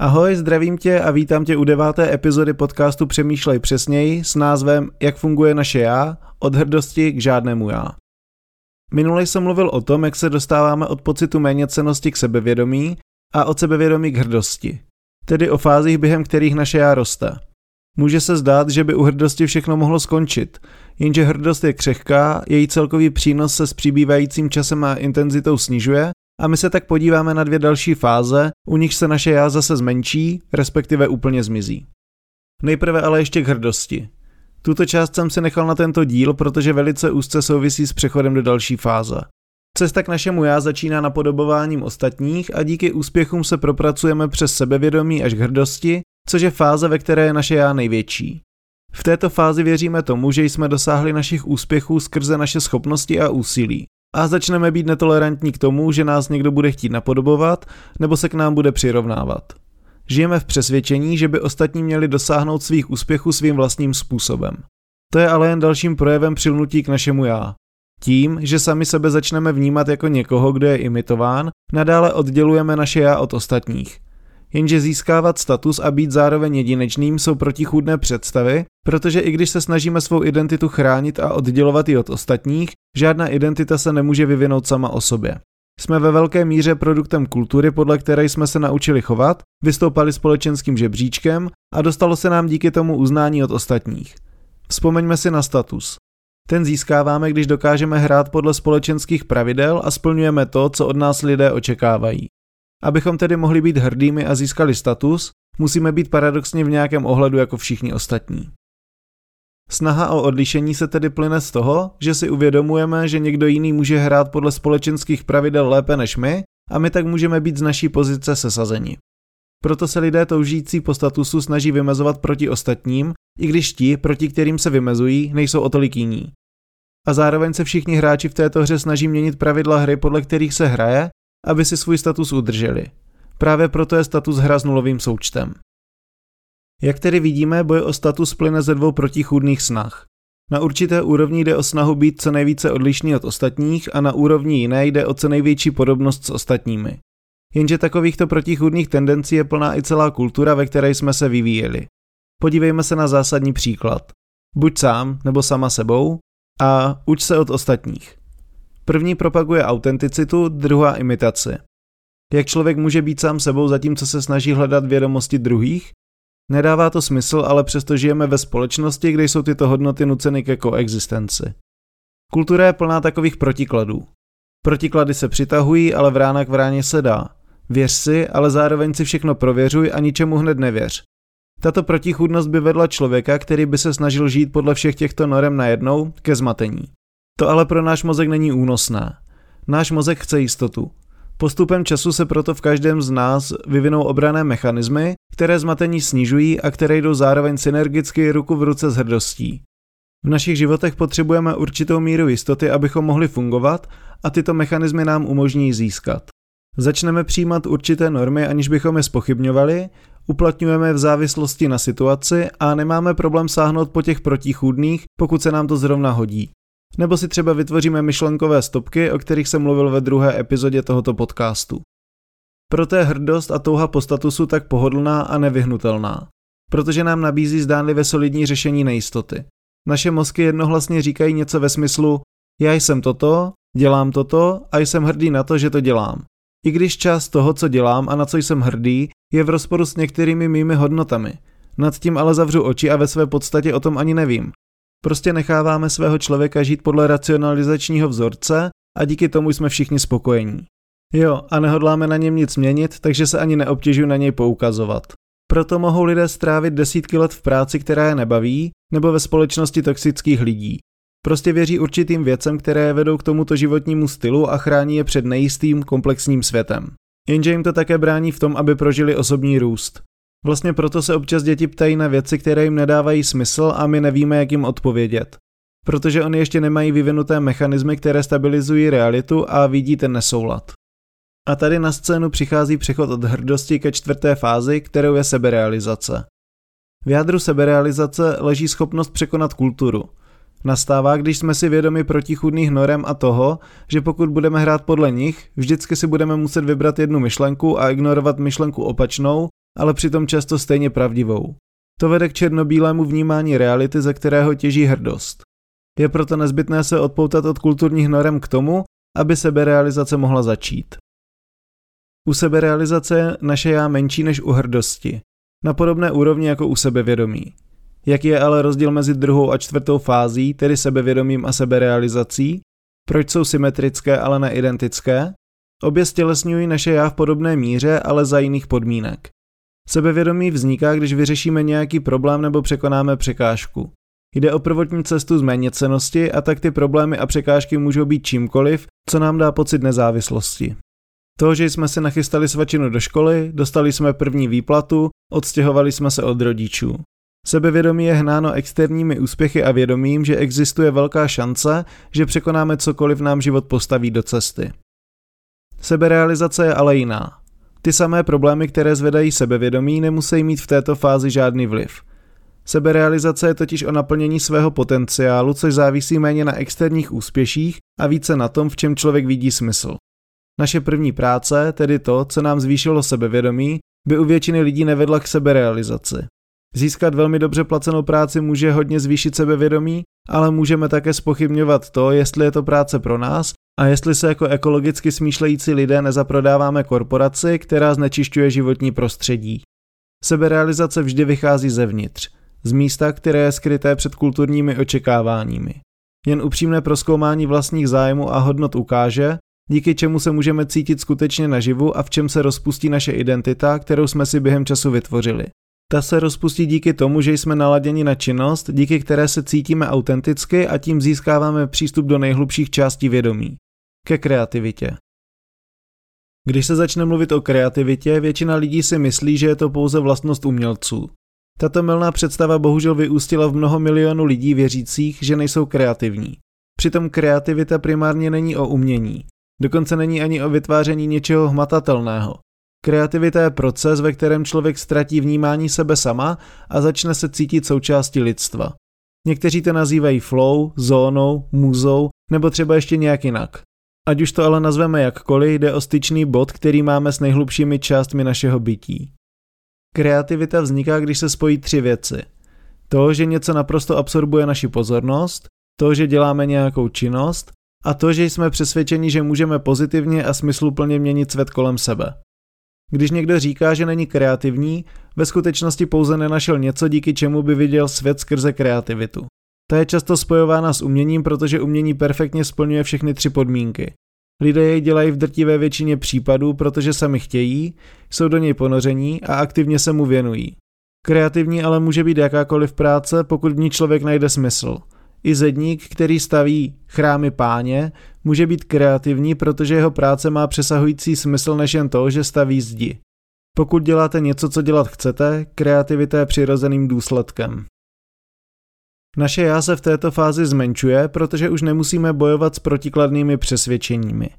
Ahoj, zdravím tě a vítám tě u deváté epizody podcastu Přemýšlej přesněji s názvem Jak funguje naše já, od hrdosti k žádnému já. Minule jsem mluvil o tom, jak se dostáváme od pocitu méněcenosti k sebevědomí a od sebevědomí k hrdosti, tedy o fázích, během kterých naše já roste. Může se zdát, že by u hrdosti všechno mohlo skončit, jenže hrdost je křehká, její celkový přínos se s přibývajícím časem a intenzitou snižuje a my se tak podíváme na dvě další fáze, u nich se naše já zase zmenší, respektive úplně zmizí. Nejprve ale ještě k hrdosti. Tuto část jsem si nechal na tento díl, protože velice úzce souvisí s přechodem do další fáze. Cesta k našemu já začíná napodobováním ostatních a díky úspěchům se propracujeme přes sebevědomí až k hrdosti, což je fáze, ve které je naše já největší. V této fázi věříme tomu, že jsme dosáhli našich úspěchů skrze naše schopnosti a úsilí. A začneme být netolerantní k tomu, že nás někdo bude chtít napodobovat nebo se k nám bude přirovnávat. Žijeme v přesvědčení, že by ostatní měli dosáhnout svých úspěchů svým vlastním způsobem. To je ale jen dalším projevem přilnutí k našemu já. Tím, že sami sebe začneme vnímat jako někoho, kdo je imitován, nadále oddělujeme naše já od ostatních. Jenže získávat status a být zároveň jedinečným jsou protichůdné představy, protože i když se snažíme svou identitu chránit a oddělovat ji od ostatních, žádná identita se nemůže vyvinout sama o sobě. Jsme ve velké míře produktem kultury, podle které jsme se naučili chovat, vystoupali společenským žebříčkem a dostalo se nám díky tomu uznání od ostatních. Vzpomeňme si na status. Ten získáváme, když dokážeme hrát podle společenských pravidel a splňujeme to, co od nás lidé očekávají. Abychom tedy mohli být hrdými a získali status, musíme být paradoxně v nějakém ohledu jako všichni ostatní. Snaha o odlišení se tedy plyne z toho, že si uvědomujeme, že někdo jiný může hrát podle společenských pravidel lépe než my a my tak můžeme být z naší pozice sesazeni. Proto se lidé toužící po statusu snaží vymezovat proti ostatním, i když ti, proti kterým se vymezují, nejsou o tolik jiní. A zároveň se všichni hráči v této hře snaží měnit pravidla hry, podle kterých se hraje, aby si svůj status udrželi. Právě proto je status hra s nulovým součtem. Jak tedy vidíme, boj o status plyne ze dvou protichůdných snah. Na určité úrovni jde o snahu být co nejvíce odlišný od ostatních a na úrovni jiné jde o co největší podobnost s ostatními. Jenže takovýchto protichůdných tendencí je plná i celá kultura, ve které jsme se vyvíjeli. Podívejme se na zásadní příklad. Buď sám nebo sama sebou a uč se od ostatních. První propaguje autenticitu, druhá imitaci. Jak člověk může být sám sebou zatímco se snaží hledat vědomosti druhých? Nedává to smysl, ale přesto žijeme ve společnosti, kde jsou tyto hodnoty nuceny ke koexistenci. Kultura je plná takových protikladů. Protiklady se přitahují, ale vrána k vráně se dá. Věř si, ale zároveň si všechno prověřuj a ničemu hned nevěř. Tato protichůdnost by vedla člověka, který by se snažil žít podle všech těchto norem najednou, ke zmatení. To ale pro náš mozek není únosné. Náš mozek chce jistotu. Postupem času se proto v každém z nás vyvinou obrané mechanismy, které zmatení snižují a které jdou zároveň synergicky ruku v ruce s hrdostí. V našich životech potřebujeme určitou míru jistoty, abychom mohli fungovat a tyto mechanismy nám umožní získat. Začneme přijímat určité normy, aniž bychom je spochybňovali, uplatňujeme v závislosti na situaci a nemáme problém sáhnout po těch protichůdných, pokud se nám to zrovna hodí. Nebo si třeba vytvoříme myšlenkové stopky, o kterých jsem mluvil ve druhé epizodě tohoto podcastu. Proto je hrdost a touha po statusu tak pohodlná a nevyhnutelná, protože nám nabízí zdánlivě solidní řešení nejistoty. Naše mozky jednohlasně říkají něco ve smyslu já jsem toto, dělám toto a jsem hrdý na to, že to dělám. I když část toho, co dělám a na co jsem hrdý, je v rozporu s některými mými hodnotami. Nad tím ale zavřu oči a ve své podstatě o tom ani nevím. Prostě necháváme svého člověka žít podle racionalizačního vzorce a díky tomu jsme všichni spokojení. Jo, a nehodláme na něm nic měnit, takže se ani neobtěžuji na něj poukazovat. Proto mohou lidé strávit desítky let v práci, která je nebaví, nebo ve společnosti toxických lidí. Prostě věří určitým věcem, které vedou k tomuto životnímu stylu a chrání je před nejistým, komplexním světem. Jenže jim to také brání v tom, aby prožili osobní růst. Vlastně proto se občas děti ptají na věci, které jim nedávají smysl a my nevíme, jak jim odpovědět. Protože oni ještě nemají vyvinuté mechanismy, které stabilizují realitu a vidí ten nesoulad. A tady na scénu přichází přechod od hrdosti ke čtvrté fázi, kterou je seberealizace. V jádru seberealizace leží schopnost překonat kulturu. Nastává, když jsme si vědomi protichudných norem a toho, že pokud budeme hrát podle nich, vždycky si budeme muset vybrat jednu myšlenku a ignorovat myšlenku opačnou, ale přitom často stejně pravdivou. To vede k černobílému vnímání reality, ze kterého těží hrdost. Je proto nezbytné se odpoutat od kulturních norem k tomu, aby seberealizace mohla začít. U seberealizace je naše já menší než u hrdosti, na podobné úrovni jako u sebevědomí. Jaký je ale rozdíl mezi druhou a čtvrtou fází, tedy sebevědomím a seberealizací? Proč jsou symetrické, ale neidentické? Obě stělesňují naše já v podobné míře, ale za jiných podmínek. Sebevědomí vzniká, když vyřešíme nějaký problém nebo překonáme překážku. Jde o prvotní cestu z méněcenosti a tak ty problémy a překážky můžou být čímkoliv, co nám dá pocit nezávislosti. To, že jsme si nachystali svačinu do školy, dostali jsme první výplatu, odstěhovali jsme se od rodičů. Sebevědomí je hnáno externími úspěchy a vědomím, že existuje velká šance, že překonáme cokoliv nám život postaví do cesty. Seberealizace je ale jiná. Ty samé problémy, které zvedají sebevědomí, nemusí mít v této fázi žádný vliv. Seberealizace je totiž o naplnění svého potenciálu, což závisí méně na externích úspěších a více na tom, v čem člověk vidí smysl. Naše první práce, tedy to, co nám zvýšilo sebevědomí, by u většiny lidí nevedla k seberealizaci. Získat velmi dobře placenou práci může hodně zvýšit sebevědomí, ale můžeme také spochybňovat to, jestli je to práce pro nás a jestli se jako ekologicky smýšlející lidé nezaprodáváme korporaci, která znečišťuje životní prostředí. Seberealizace vždy vychází zevnitř, z místa, které je skryté před kulturními očekáváními. Jen upřímné proskoumání vlastních zájmů a hodnot ukáže, díky čemu se můžeme cítit skutečně naživu a v čem se rozpustí naše identita, kterou jsme si během času vytvořili. Ta se rozpustí díky tomu, že jsme naladěni na činnost, díky které se cítíme autenticky a tím získáváme přístup do nejhlubších částí vědomí. Ke kreativitě. Když se začne mluvit o kreativitě, většina lidí si myslí, že je to pouze vlastnost umělců. Tato milná představa bohužel vyústila v mnoho milionů lidí věřících, že nejsou kreativní. Přitom kreativita primárně není o umění. Dokonce není ani o vytváření něčeho hmatatelného. Kreativita je proces, ve kterém člověk ztratí vnímání sebe sama a začne se cítit součástí lidstva. Někteří to nazývají flow, zónou, muzou nebo třeba ještě nějak jinak. Ať už to ale nazveme jakkoliv, jde o styčný bod, který máme s nejhlubšími částmi našeho bytí. Kreativita vzniká, když se spojí tři věci. To, že něco naprosto absorbuje naši pozornost, to, že děláme nějakou činnost a to, že jsme přesvědčeni, že můžeme pozitivně a smysluplně měnit svět kolem sebe. Když někdo říká, že není kreativní, ve skutečnosti pouze nenašel něco, díky čemu by viděl svět skrze kreativitu. Ta je často spojována s uměním, protože umění perfektně splňuje všechny tři podmínky. Lidé jej dělají v drtivé většině případů, protože sami chtějí, jsou do něj ponoření a aktivně se mu věnují. Kreativní ale může být jakákoliv práce, pokud v ní člověk najde smysl. I zedník, který staví chrámy páně, může být kreativní, protože jeho práce má přesahující smysl než jen to, že staví zdi. Pokud děláte něco, co dělat chcete, kreativita je přirozeným důsledkem. Naše já se v této fázi zmenšuje, protože už nemusíme bojovat s protikladnými přesvědčeními.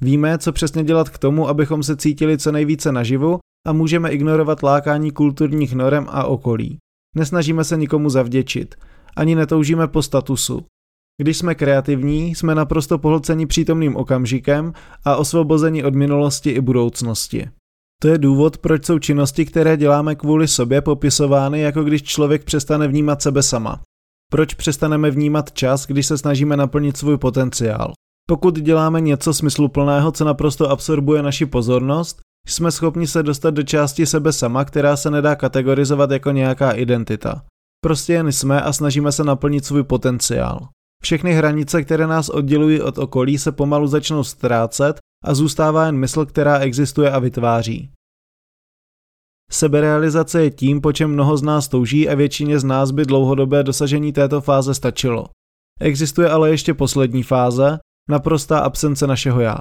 Víme, co přesně dělat k tomu, abychom se cítili co nejvíce naživu a můžeme ignorovat lákání kulturních norem a okolí. Nesnažíme se nikomu zavděčit. Ani netoužíme po statusu. Když jsme kreativní, jsme naprosto pohlceni přítomným okamžikem a osvobozeni od minulosti i budoucnosti. To je důvod, proč jsou činnosti, které děláme kvůli sobě, popisovány jako když člověk přestane vnímat sebe sama. Proč přestaneme vnímat čas, když se snažíme naplnit svůj potenciál? Pokud děláme něco smysluplného, co naprosto absorbuje naši pozornost, jsme schopni se dostat do části sebe sama, která se nedá kategorizovat jako nějaká identita. Prostě jen jsme a snažíme se naplnit svůj potenciál. Všechny hranice, které nás oddělují od okolí, se pomalu začnou ztrácet a zůstává jen mysl, která existuje a vytváří. Seberealizace je tím, po čem mnoho z nás touží a většině z nás by dlouhodobé dosažení této fáze stačilo. Existuje ale ještě poslední fáze, naprostá absence našeho já.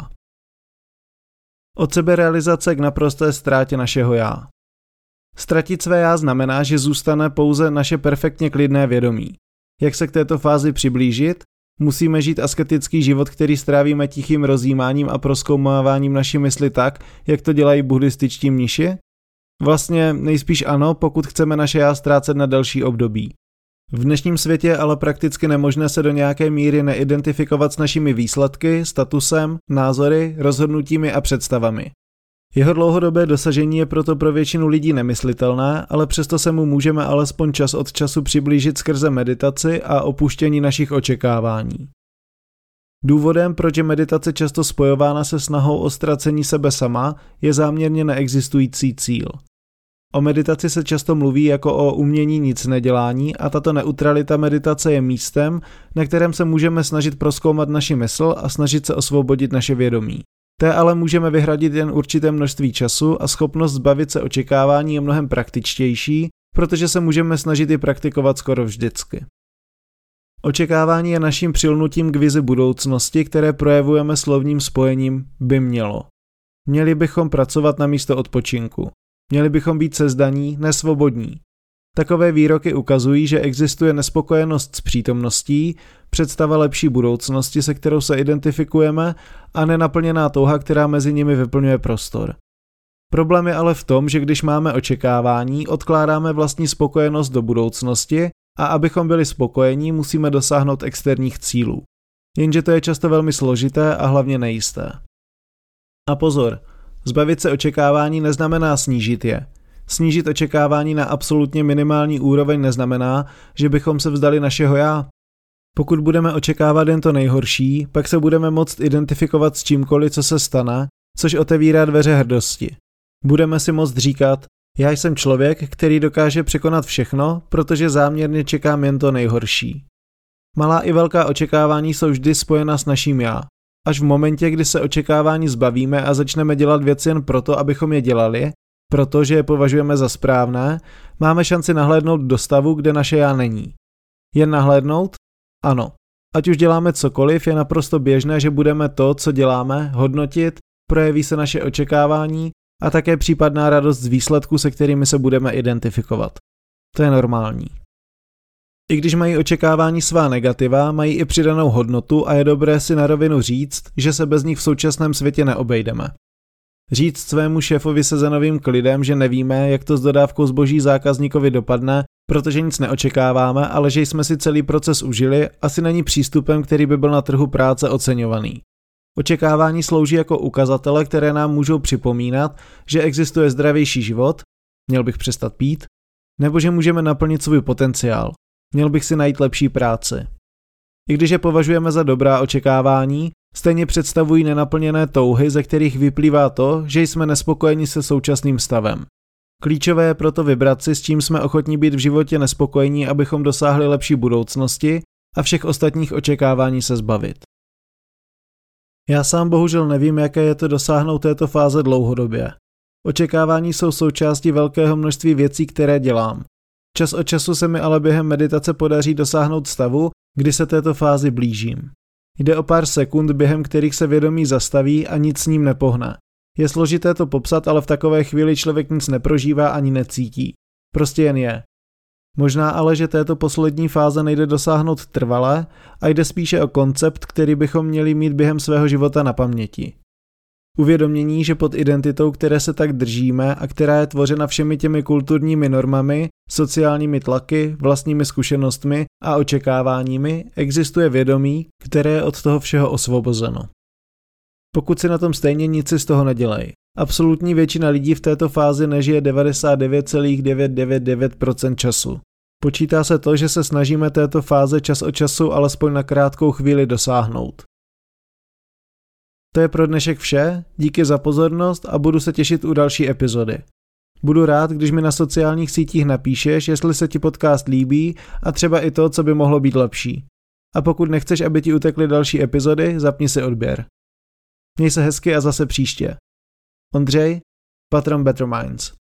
Od seberealizace k naprosté ztrátě našeho já. Ztratit své já znamená, že zůstane pouze naše perfektně klidné vědomí. Jak se k této fázi přiblížit? Musíme žít asketický život, který strávíme tichým rozjímáním a proskoumáváním naší mysli tak, jak to dělají buddhističtí mniši? Vlastně nejspíš ano, pokud chceme naše já ztrácet na delší období. V dnešním světě ale prakticky nemožné se do nějaké míry neidentifikovat s našimi výsledky, statusem, názory, rozhodnutími a představami. Jeho dlouhodobé dosažení je proto pro většinu lidí nemyslitelné, ale přesto se mu můžeme alespoň čas od času přiblížit skrze meditaci a opuštění našich očekávání. Důvodem, proč je meditace často spojována se snahou o ztracení sebe sama, je záměrně neexistující cíl. O meditaci se často mluví jako o umění nic nedělání a tato neutralita meditace je místem, na kterém se můžeme snažit proskoumat naši mysl a snažit se osvobodit naše vědomí. Té ale můžeme vyhradit jen určité množství času a schopnost zbavit se očekávání je mnohem praktičtější, protože se můžeme snažit i praktikovat skoro vždycky. Očekávání je naším přilnutím k vizi budoucnosti, které projevujeme slovním spojením by mělo. Měli bychom pracovat na místo odpočinku. Měli bychom být sezdaní, nesvobodní. Takové výroky ukazují, že existuje nespokojenost s přítomností, představa lepší budoucnosti, se kterou se identifikujeme, a nenaplněná touha, která mezi nimi vyplňuje prostor. Problém je ale v tom, že když máme očekávání, odkládáme vlastní spokojenost do budoucnosti a abychom byli spokojení, musíme dosáhnout externích cílů. Jenže to je často velmi složité a hlavně nejisté. A pozor, zbavit se očekávání neznamená snížit je. Snížit očekávání na absolutně minimální úroveň neznamená, že bychom se vzdali našeho já. Pokud budeme očekávat jen to nejhorší, pak se budeme moct identifikovat s čímkoliv, co se stane, což otevírá dveře hrdosti. Budeme si moct říkat, já jsem člověk, který dokáže překonat všechno, protože záměrně čekám jen to nejhorší. Malá i velká očekávání jsou vždy spojena s naším já. Až v momentě, kdy se očekávání zbavíme a začneme dělat věci jen proto, abychom je dělali, protože je považujeme za správné, máme šanci nahlédnout do stavu, kde naše já není. Jen nahlédnout? Ano. Ať už děláme cokoliv, je naprosto běžné, že budeme to, co děláme, hodnotit, projeví se naše očekávání a také případná radost z výsledku, se kterými se budeme identifikovat. To je normální. I když mají očekávání svá negativa, mají i přidanou hodnotu a je dobré si na rovinu říct, že se bez nich v současném světě neobejdeme. Říct svému šéfovi se zenovým klidem, že nevíme, jak to s dodávkou zboží zákazníkovi dopadne, protože nic neočekáváme, ale že jsme si celý proces užili, asi není přístupem, který by byl na trhu práce oceňovaný. Očekávání slouží jako ukazatele, které nám můžou připomínat, že existuje zdravější život, měl bych přestat pít, nebo že můžeme naplnit svůj potenciál, měl bych si najít lepší práci. I když je považujeme za dobrá očekávání, stejně představují nenaplněné touhy, ze kterých vyplývá to, že jsme nespokojeni se současným stavem. Klíčové je proto vybrat si, s čím jsme ochotní být v životě nespokojení, abychom dosáhli lepší budoucnosti a všech ostatních očekávání se zbavit. Já sám bohužel nevím, jaké je to dosáhnout této fáze dlouhodobě. Očekávání jsou součástí velkého množství věcí, které dělám. Čas od času se mi ale během meditace podaří dosáhnout stavu, kdy se této fázi blížím. Jde o pár sekund, během kterých se vědomí zastaví a nic s ním nepohne. Je složité to popsat, ale v takové chvíli člověk nic neprožívá ani necítí. Prostě jen je. Možná ale, že této poslední fáze nejde dosáhnout trvale a jde spíše o koncept, který bychom měli mít během svého života na paměti. Uvědomění, že pod identitou, které se tak držíme a která je tvořena všemi těmi kulturními normami, sociálními tlaky, vlastními zkušenostmi a očekáváními, existuje vědomí, které je od toho všeho osvobozeno. Pokud si na tom stejně nic z toho nedělej. Absolutní většina lidí v této fázi nežije 99,999% času. Počítá se to, že se snažíme této fáze čas od času alespoň na krátkou chvíli dosáhnout. To je pro dnešek vše, díky za pozornost a budu se těšit u další epizody. Budu rád, když mi na sociálních sítích napíšeš, jestli se ti podcast líbí a třeba i to, co by mohlo být lepší. A pokud nechceš, aby ti utekly další epizody, zapni si odběr. Měj se hezky a zase příště. Ondřej, patron Better Minds.